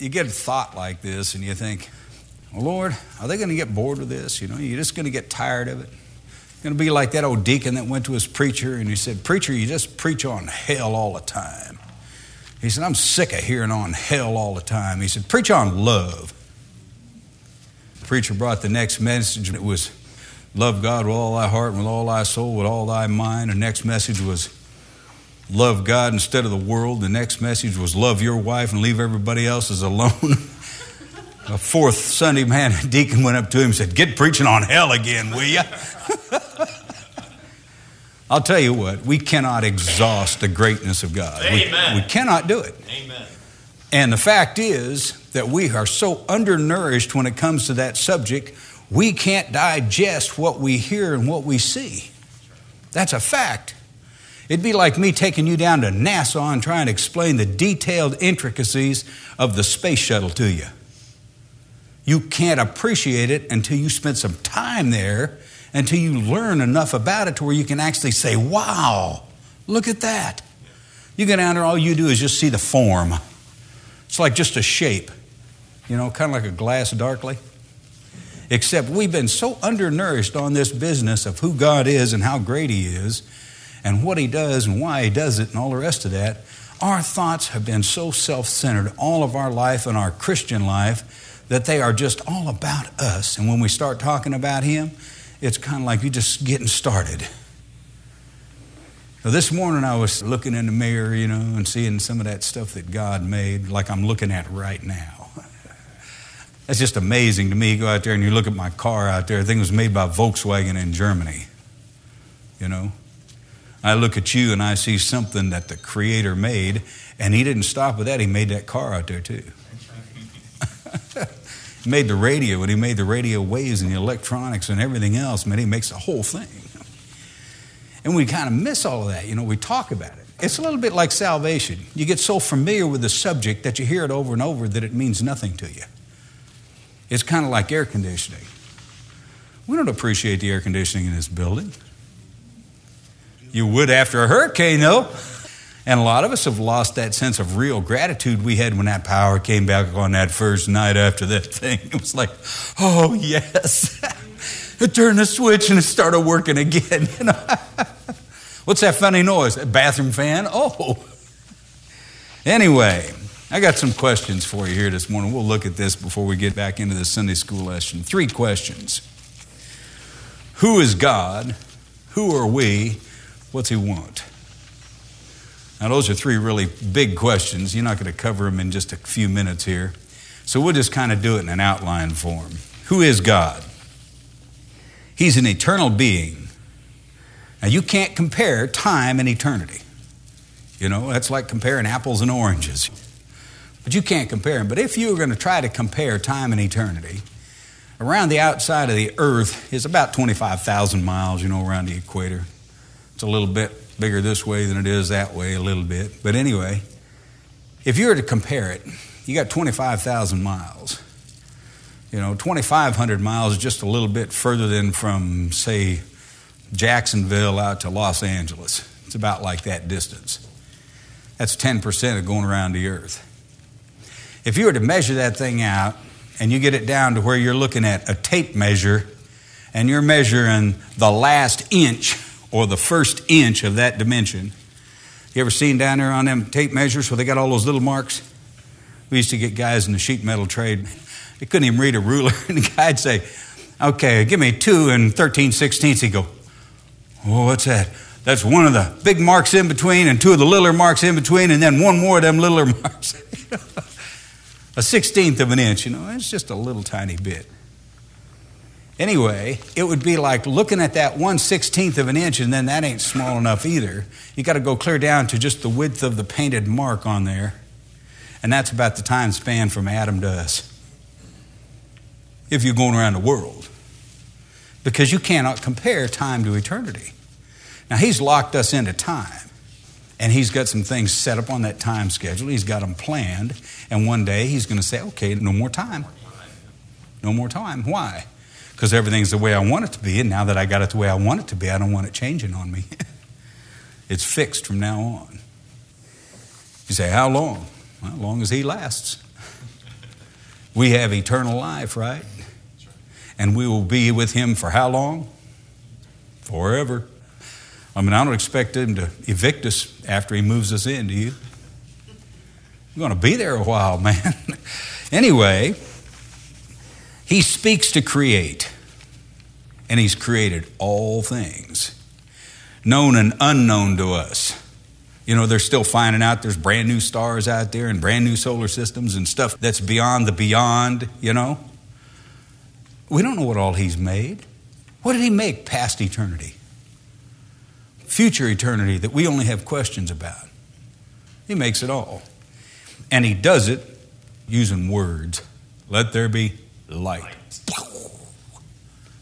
You get a thought like this and you think, well, Lord, are they going to get bored with this? You know, you're just going to get tired of it. Going to be like that old deacon that went to his preacher and he said, Preacher, you just preach on hell all the time. He said, I'm sick of hearing on hell all the time. He said, Preach on love. The preacher brought the next message and it was, Love God with all thy heart and with all thy soul, with all thy mind. The next message was, love God instead of the world. The next message was love your wife and leave everybody else's alone. A fourth Sunday man, a deacon went up to him and said, Get preaching on hell again, will you? I'll tell you what, we cannot exhaust the greatness of God. Amen. We, we cannot do it. Amen. And the fact is that we are so undernourished when it comes to that subject, we can't digest what we hear and what we see. That's a fact. It'd be like me taking you down to NASA and trying to explain the detailed intricacies of the space shuttle to you. You can't appreciate it until you spend some time there, until you learn enough about it to where you can actually say, wow, look at that. You get down there, all you do is just see the form. It's like just a shape, you know, kind of like a glass darkly. Except we've been so undernourished on this business of who God is and how great He is and what he does and why he does it and all the rest of that, our thoughts have been so self centered all of our life and our Christian life that they are just all about us. And when we start talking about him, it's kind of like you're just getting started. So this morning I was looking in the mirror, you know, and seeing some of that stuff that God made, like I'm looking at right now. That's just amazing to me. You go out there and you look at my car out there. The thing was made by Volkswagen in Germany. You know, I look at you and I see something that the Creator made, and He didn't stop with that. He made that car out there too. he made the radio, and He made the radio waves and the electronics and everything else. Man, He makes the whole thing. And we kind of miss all of that. You know, we talk about it. It's a little bit like salvation. You get so familiar with the subject that you hear it over and over that it means nothing to you. It's kind of like air conditioning. We don't appreciate the air conditioning in this building. You would after a hurricane, though. And a lot of us have lost that sense of real gratitude we had when that power came back on that first night after that thing. It was like, oh, yes. it turned the switch and it started working again. You know? What's that funny noise? Bathroom fan? Oh. Anyway, I got some questions for you here this morning. We'll look at this before we get back into the Sunday school lesson. Three questions Who is God? Who are we? What's He want? Now, those are three really big questions. You're not going to cover them in just a few minutes here. So we'll just kind of do it in an outline form. Who is God? He's an eternal being. Now, you can't compare time and eternity. You know, that's like comparing apples and oranges. But you can't compare them. But if you were going to try to compare time and eternity, around the outside of the earth is about 25,000 miles, you know, around the equator. It's a little bit bigger this way than it is that way, a little bit. But anyway, if you were to compare it, you got 25,000 miles. You know, 2,500 miles is just a little bit further than from, say, Jacksonville out to Los Angeles. It's about like that distance. That's 10% of going around the earth. If you were to measure that thing out and you get it down to where you're looking at a tape measure and you're measuring the last inch or the first inch of that dimension. You ever seen down there on them tape measures where they got all those little marks? We used to get guys in the sheet metal trade. They couldn't even read a ruler, and the guy'd say, Okay, give me two and 13 sixteenths. He'd go, Oh, what's that? That's one of the big marks in between and two of the littler marks in between, and then one more of them littler marks. a sixteenth of an inch, you know, it's just a little tiny bit. Anyway, it would be like looking at that 1 16th of an inch, and then that ain't small enough either. You got to go clear down to just the width of the painted mark on there. And that's about the time span from Adam to us. If you're going around the world. Because you cannot compare time to eternity. Now, He's locked us into time. And He's got some things set up on that time schedule. He's got them planned. And one day He's going to say, okay, no more time. No more time. Why? Because everything's the way I want it to be. And now that I got it the way I want it to be, I don't want it changing on me. it's fixed from now on. You say, How long? Well, as long as He lasts. We have eternal life, right? And we will be with Him for how long? Forever. I mean, I don't expect Him to evict us after He moves us in, do you? We're going to be there a while, man. anyway, He speaks to create, and He's created all things, known and unknown to us. You know, they're still finding out there's brand new stars out there and brand new solar systems and stuff that's beyond the beyond, you know. We don't know what all He's made. What did He make past eternity? Future eternity that we only have questions about. He makes it all. And He does it using words. Let there be light.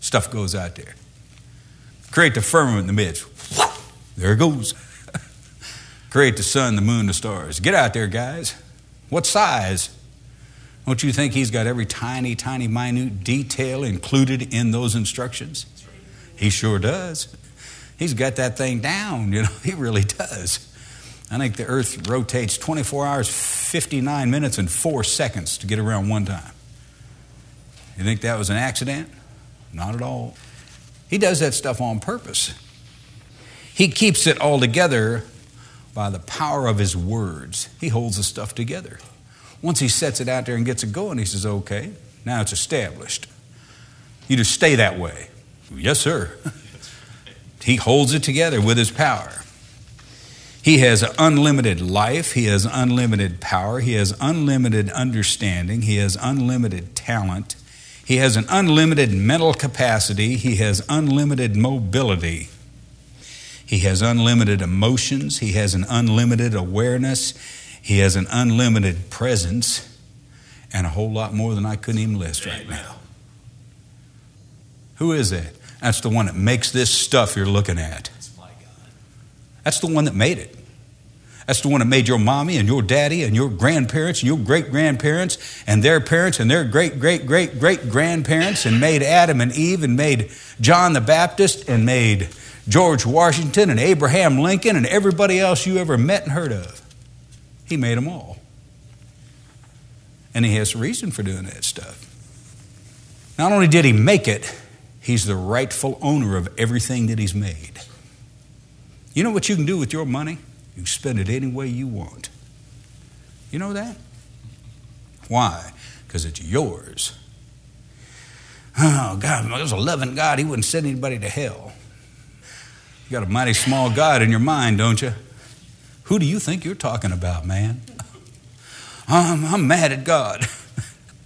Stuff goes out there. Create the firmament in the midst. There it goes create the sun, the moon, the stars. Get out there, guys. What size? Don't you think he's got every tiny, tiny, minute detail included in those instructions? He sure does. He's got that thing down, you know, he really does. I think the earth rotates 24 hours, 59 minutes, and 4 seconds to get around one time. You think that was an accident? Not at all. He does that stuff on purpose. He keeps it all together by the power of his words. He holds the stuff together. Once he sets it out there and gets it going, he says, okay, now it's established. You just stay that way. Yes, sir. he holds it together with his power. He has unlimited life. He has unlimited power. He has unlimited understanding. He has unlimited talent. He has an unlimited mental capacity. He has unlimited mobility. He has unlimited emotions. He has an unlimited awareness. He has an unlimited presence and a whole lot more than I couldn't even list right now. Who is that? That's the one that makes this stuff you're looking at. That's the one that made it. That's the one that made your mommy and your daddy and your grandparents and your great grandparents and their parents and their great great great great grandparents and made Adam and Eve and made John the Baptist and made George Washington and Abraham Lincoln and everybody else you ever met and heard of. He made them all. And he has a reason for doing that stuff. Not only did he make it, he's the rightful owner of everything that he's made. You know what you can do with your money? You can spend it any way you want. You know that? Why? Because it's yours. Oh, God, there's a loving God. He wouldn't send anybody to hell. You got a mighty small God in your mind, don't you? Who do you think you're talking about, man? I'm, I'm mad at God.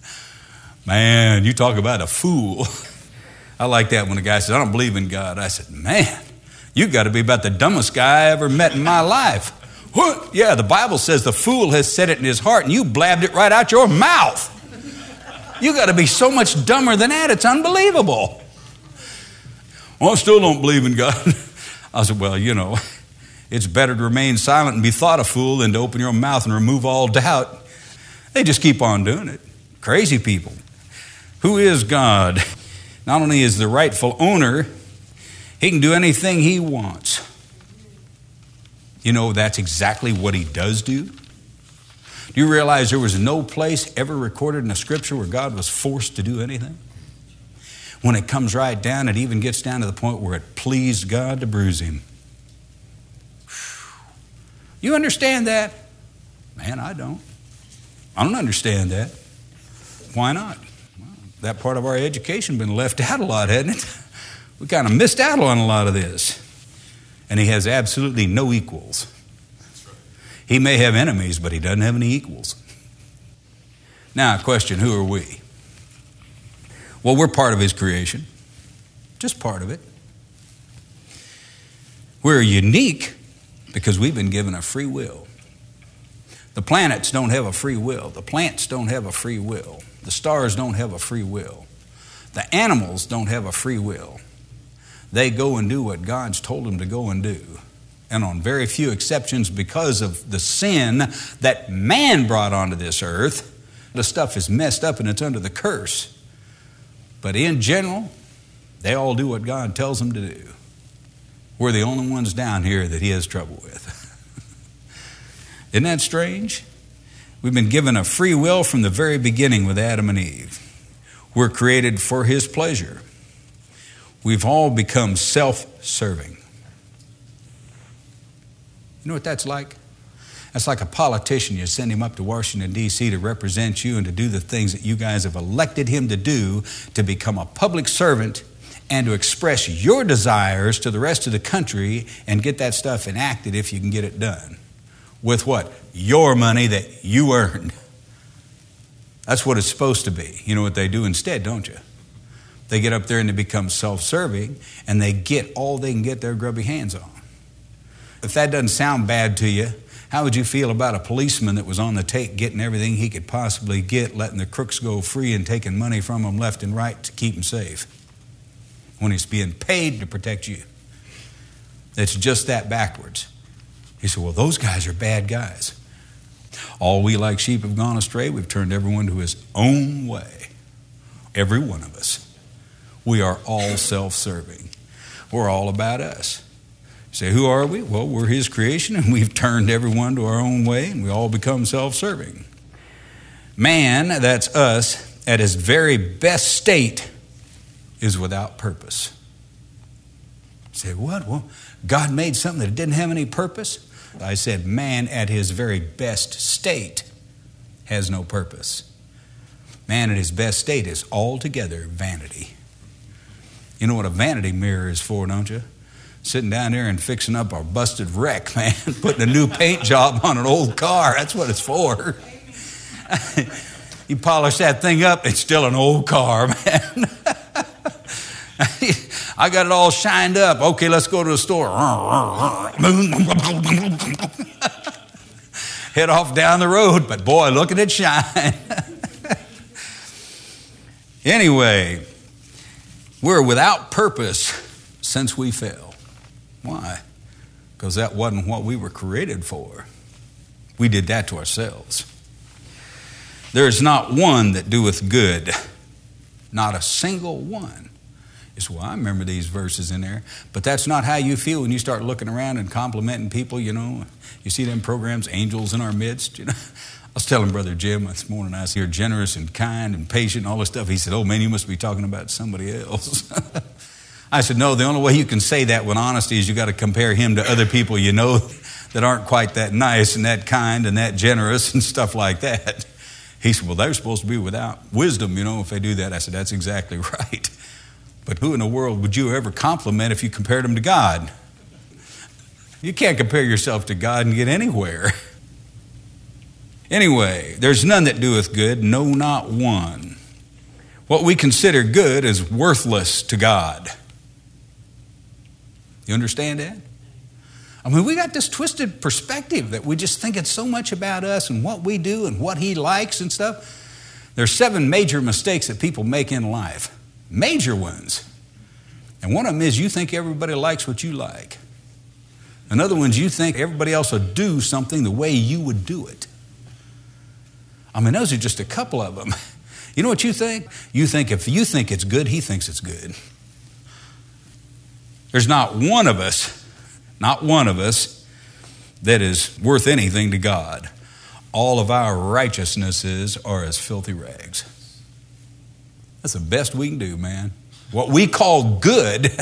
man, you talk about a fool. I like that when a guy says, I don't believe in God. I said, man, you got to be about the dumbest guy I ever met in my life. What? Yeah, the Bible says the fool has said it in his heart and you blabbed it right out your mouth. You got to be so much dumber than that, it's unbelievable. Well, I still don't believe in God. I said, Well, you know, it's better to remain silent and be thought a fool than to open your mouth and remove all doubt. They just keep on doing it. Crazy people. Who is God? Not only is the rightful owner, he can do anything he wants. You know, that's exactly what he does do. Do you realize there was no place ever recorded in the scripture where God was forced to do anything? when it comes right down, it even gets down to the point where it pleased God to bruise him. You understand that? Man, I don't. I don't understand that. Why not? Well, that part of our education been left out a lot, hasn't it? We kind of missed out on a lot of this. And he has absolutely no equals. He may have enemies, but he doesn't have any equals. Now, question who are we? Well, we're part of His creation, just part of it. We're unique because we've been given a free will. The planets don't have a free will. The plants don't have a free will. The stars don't have a free will. The animals don't have a free will. They go and do what God's told them to go and do. And on very few exceptions, because of the sin that man brought onto this earth, the stuff is messed up and it's under the curse. But in general, they all do what God tells them to do. We're the only ones down here that He has trouble with. Isn't that strange? We've been given a free will from the very beginning with Adam and Eve. We're created for His pleasure. We've all become self serving. You know what that's like? That's like a politician. You send him up to Washington, D.C. to represent you and to do the things that you guys have elected him to do to become a public servant and to express your desires to the rest of the country and get that stuff enacted if you can get it done. With what? Your money that you earned. That's what it's supposed to be. You know what they do instead, don't you? They get up there and they become self serving and they get all they can get their grubby hands on. If that doesn't sound bad to you, how would you feel about a policeman that was on the take getting everything he could possibly get, letting the crooks go free and taking money from them left and right to keep them safe? When he's being paid to protect you. It's just that backwards. He said, Well, those guys are bad guys. All we like sheep have gone astray. We've turned everyone to his own way. Every one of us. We are all self serving. We're all about us. Say, who are we? Well, we're His creation, and we've turned everyone to our own way, and we all become self serving. Man, that's us, at his very best state, is without purpose. say, what? Well, God made something that didn't have any purpose? I said, man at his very best state has no purpose. Man at his best state is altogether vanity. You know what a vanity mirror is for, don't you? sitting down there and fixing up our busted wreck, man, putting a new paint job on an old car. That's what it's for. you polish that thing up, it's still an old car, man. I got it all shined up. Okay, let's go to the store. Head off down the road, but boy, look at it shine. anyway, we're without purpose since we fell. Why? Because that wasn't what we were created for. We did that to ourselves. There is not one that doeth good, not a single one. It's well, I remember these verses in there, but that's not how you feel when you start looking around and complimenting people. You know, you see them programs, angels in our midst. You know, was telling Brother Jim this morning, I said, You're generous and kind and patient and all this stuff. He said, Oh man, you must be talking about somebody else. I said, No, the only way you can say that with honesty is you got to compare him to other people you know that aren't quite that nice and that kind and that generous and stuff like that. He said, Well, they're supposed to be without wisdom, you know, if they do that. I said, That's exactly right. But who in the world would you ever compliment if you compared him to God? You can't compare yourself to God and get anywhere. Anyway, there's none that doeth good, no, not one. What we consider good is worthless to God. You understand that? I mean, we got this twisted perspective that we just think it's so much about us and what we do and what He likes and stuff. There's seven major mistakes that people make in life, major ones. And one of them is you think everybody likes what you like. Another one's you think everybody else will do something the way you would do it. I mean, those are just a couple of them. You know what you think? You think if you think it's good, he thinks it's good. There's not one of us, not one of us, that is worth anything to God. All of our righteousnesses are as filthy rags. That's the best we can do, man. What we call good,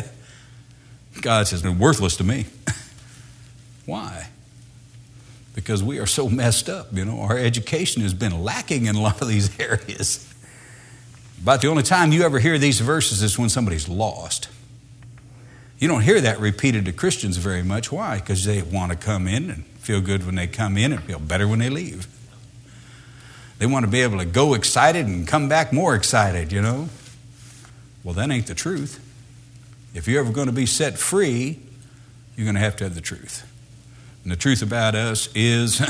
God says, worthless to me. Why? Because we are so messed up. You know, our education has been lacking in a lot of these areas. About the only time you ever hear these verses is when somebody's lost. You don't hear that repeated to Christians very much. Why? Because they want to come in and feel good when they come in and feel better when they leave. They want to be able to go excited and come back more excited, you know? Well, that ain't the truth. If you're ever going to be set free, you're going to have to have the truth. And the truth about us is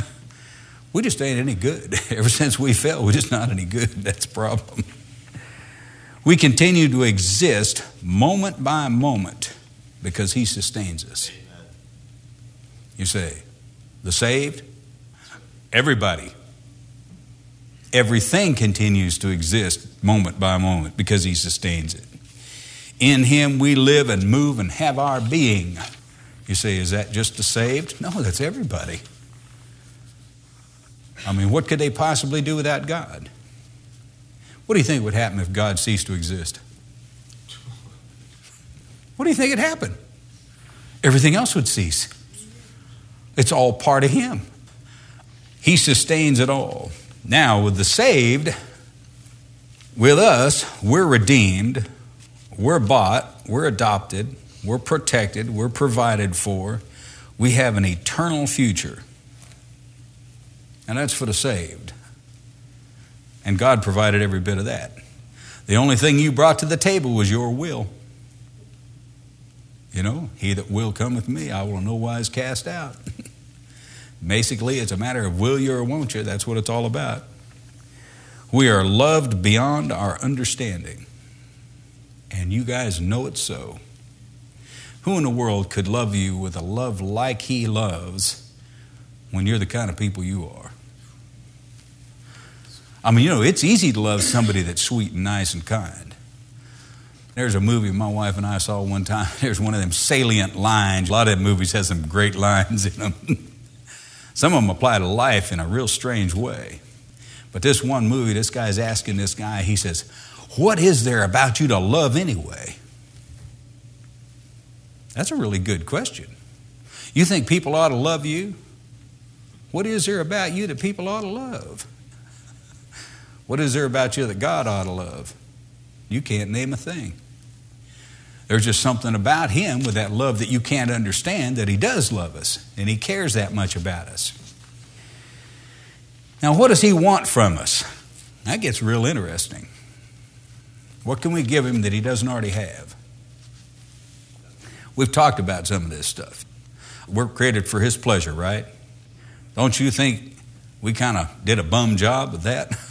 we just ain't any good. Ever since we fell, we're just not any good. That's the problem. We continue to exist moment by moment because He sustains us. You say, the saved? Everybody. Everything continues to exist moment by moment because He sustains it. In Him we live and move and have our being. You say, is that just the saved? No, that's everybody. I mean, what could they possibly do without God? What do you think would happen if God ceased to exist? What do you think would happen? Everything else would cease. It's all part of Him. He sustains it all. Now, with the saved, with us, we're redeemed, we're bought, we're adopted, we're protected, we're provided for, we have an eternal future. And that's for the saved. And God provided every bit of that. The only thing you brought to the table was your will. You know, he that will come with me, I will in no wise cast out. Basically, it's a matter of will you or won't you. That's what it's all about. We are loved beyond our understanding. And you guys know it so. Who in the world could love you with a love like he loves when you're the kind of people you are? I mean, you know, it's easy to love somebody that's sweet and nice and kind. There's a movie my wife and I saw one time. There's one of them salient lines. A lot of movies has some great lines in them. some of them apply to life in a real strange way. But this one movie, this guy's asking this guy, he says, What is there about you to love anyway? That's a really good question. You think people ought to love you? What is there about you that people ought to love? What is there about you that God ought to love? You can't name a thing. There's just something about Him with that love that you can't understand that He does love us and He cares that much about us. Now, what does He want from us? That gets real interesting. What can we give Him that He doesn't already have? We've talked about some of this stuff. We're created for His pleasure, right? Don't you think we kind of did a bum job with that?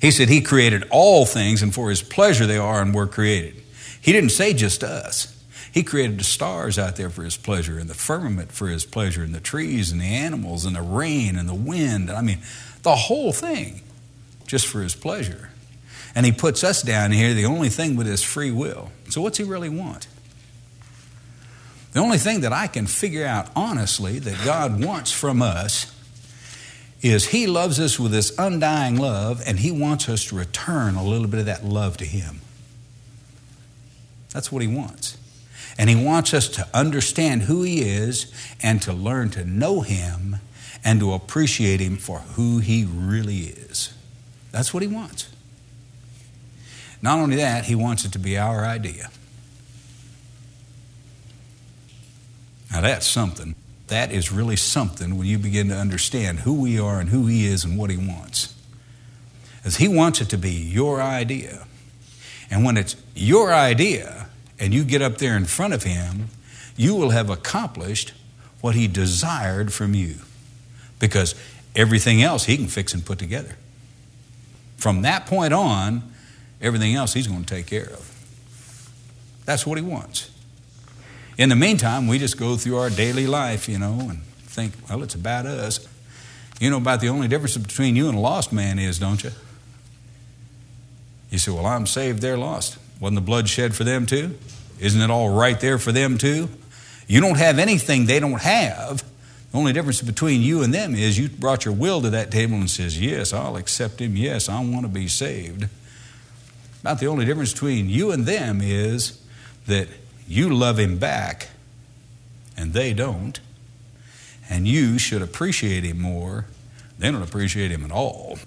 He said He created all things, and for His pleasure they are and were created. He didn't say just us. He created the stars out there for His pleasure, and the firmament for His pleasure, and the trees, and the animals, and the rain, and the wind. I mean, the whole thing just for His pleasure. And He puts us down here, the only thing with His free will. So, what's He really want? The only thing that I can figure out honestly that God wants from us is He loves us with this undying love, and He wants us to return a little bit of that love to Him. That's what He wants. And He wants us to understand who He is and to learn to know Him and to appreciate Him for who He really is. That's what He wants. Not only that, He wants it to be our idea. Now, that's something. That is really something when you begin to understand who we are and who He is and what He wants. As He wants it to be your idea. And when it's your idea and you get up there in front of Him, you will have accomplished what He desired from you. Because everything else He can fix and put together. From that point on, everything else He's going to take care of. That's what He wants. In the meantime, we just go through our daily life, you know, and think, well, it's about us. You know about the only difference between you and a lost man is, don't you? You say, well, I'm saved, they're lost. Wasn't the blood shed for them too? Isn't it all right there for them too? You don't have anything they don't have. The only difference between you and them is you brought your will to that table and says, Yes, I'll accept him. Yes, I want to be saved. About the only difference between you and them is that you love him back and they don't. And you should appreciate him more. They don't appreciate him at all.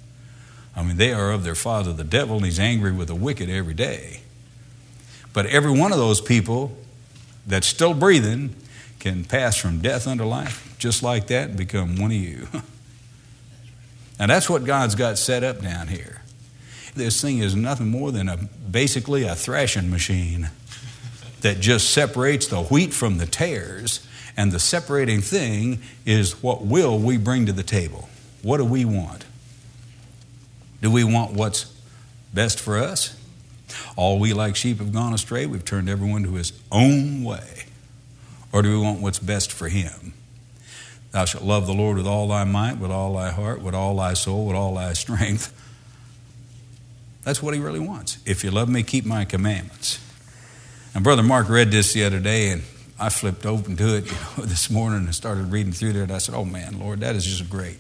I mean, they are of their father, the devil, and he's angry with the wicked every day. But every one of those people that's still breathing can pass from death unto life just like that and become one of you. and that's what God's got set up down here. This thing is nothing more than a basically a thrashing machine that just separates the wheat from the tares. And the separating thing is what will we bring to the table? What do we want? Do we want what's best for us? All we like sheep have gone astray. We've turned everyone to his own way. Or do we want what's best for him? Thou shalt love the Lord with all thy might, with all thy heart, with all thy soul, with all thy strength. That's what he really wants. If you love me, keep my commandments. And Brother Mark read this the other day, and I flipped open to it you know, this morning and started reading through there, and I said, Oh man, Lord, that is just great.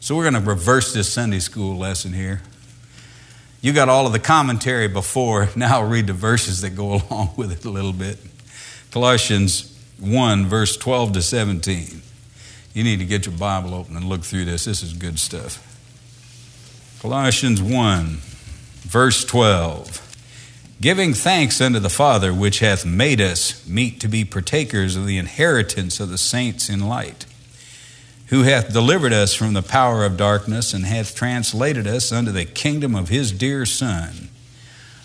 So we're going to reverse this Sunday school lesson here. You got all of the commentary before. Now I'll read the verses that go along with it a little bit. Colossians 1, verse 12 to 17. You need to get your Bible open and look through this. This is good stuff. Colossians 1, verse 12. Giving thanks unto the Father, which hath made us meet to be partakers of the inheritance of the saints in light, who hath delivered us from the power of darkness and hath translated us unto the kingdom of his dear Son.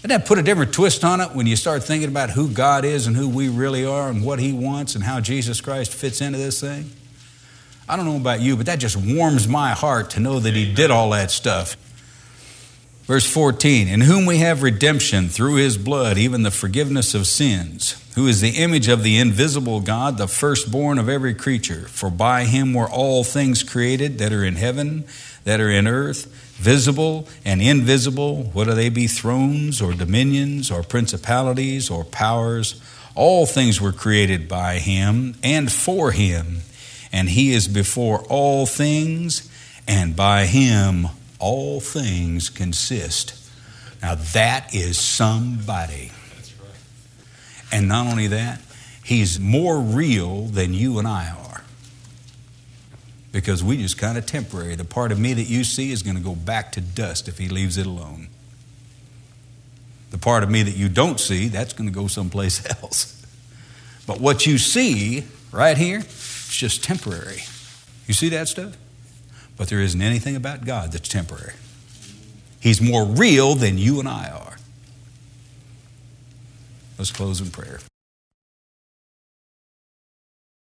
Doesn't that put a different twist on it when you start thinking about who God is and who we really are and what He wants and how Jesus Christ fits into this thing? I don't know about you, but that just warms my heart to know that He did all that stuff. Verse 14, in whom we have redemption through his blood, even the forgiveness of sins, who is the image of the invisible God, the firstborn of every creature. For by him were all things created that are in heaven, that are in earth, visible and invisible, whether they be thrones or dominions or principalities or powers. All things were created by him and for him, and he is before all things, and by him all things consist. Now that is somebody. And not only that, he's more real than you and I are. Because we just kind of temporary. The part of me that you see is going to go back to dust if he leaves it alone. The part of me that you don't see, that's going to go someplace else. But what you see right here, it's just temporary. You see that stuff? But there isn't anything about God that's temporary. He's more real than you and I are. Let's close in prayer.